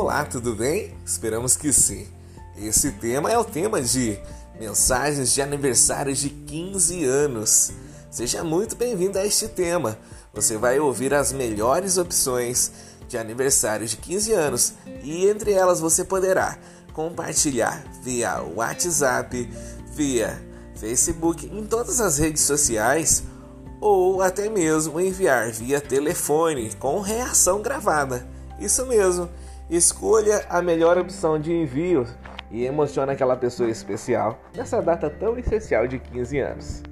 Olá, tudo bem? Esperamos que sim. Esse tema é o tema de mensagens de aniversários de 15 anos. Seja muito bem-vindo a este tema. Você vai ouvir as melhores opções de aniversários de 15 anos e entre elas você poderá compartilhar via WhatsApp, via Facebook, em todas as redes sociais ou até mesmo enviar via telefone com reação gravada. Isso mesmo. Escolha a melhor opção de envio e emocione aquela pessoa especial nessa data tão essencial de 15 anos.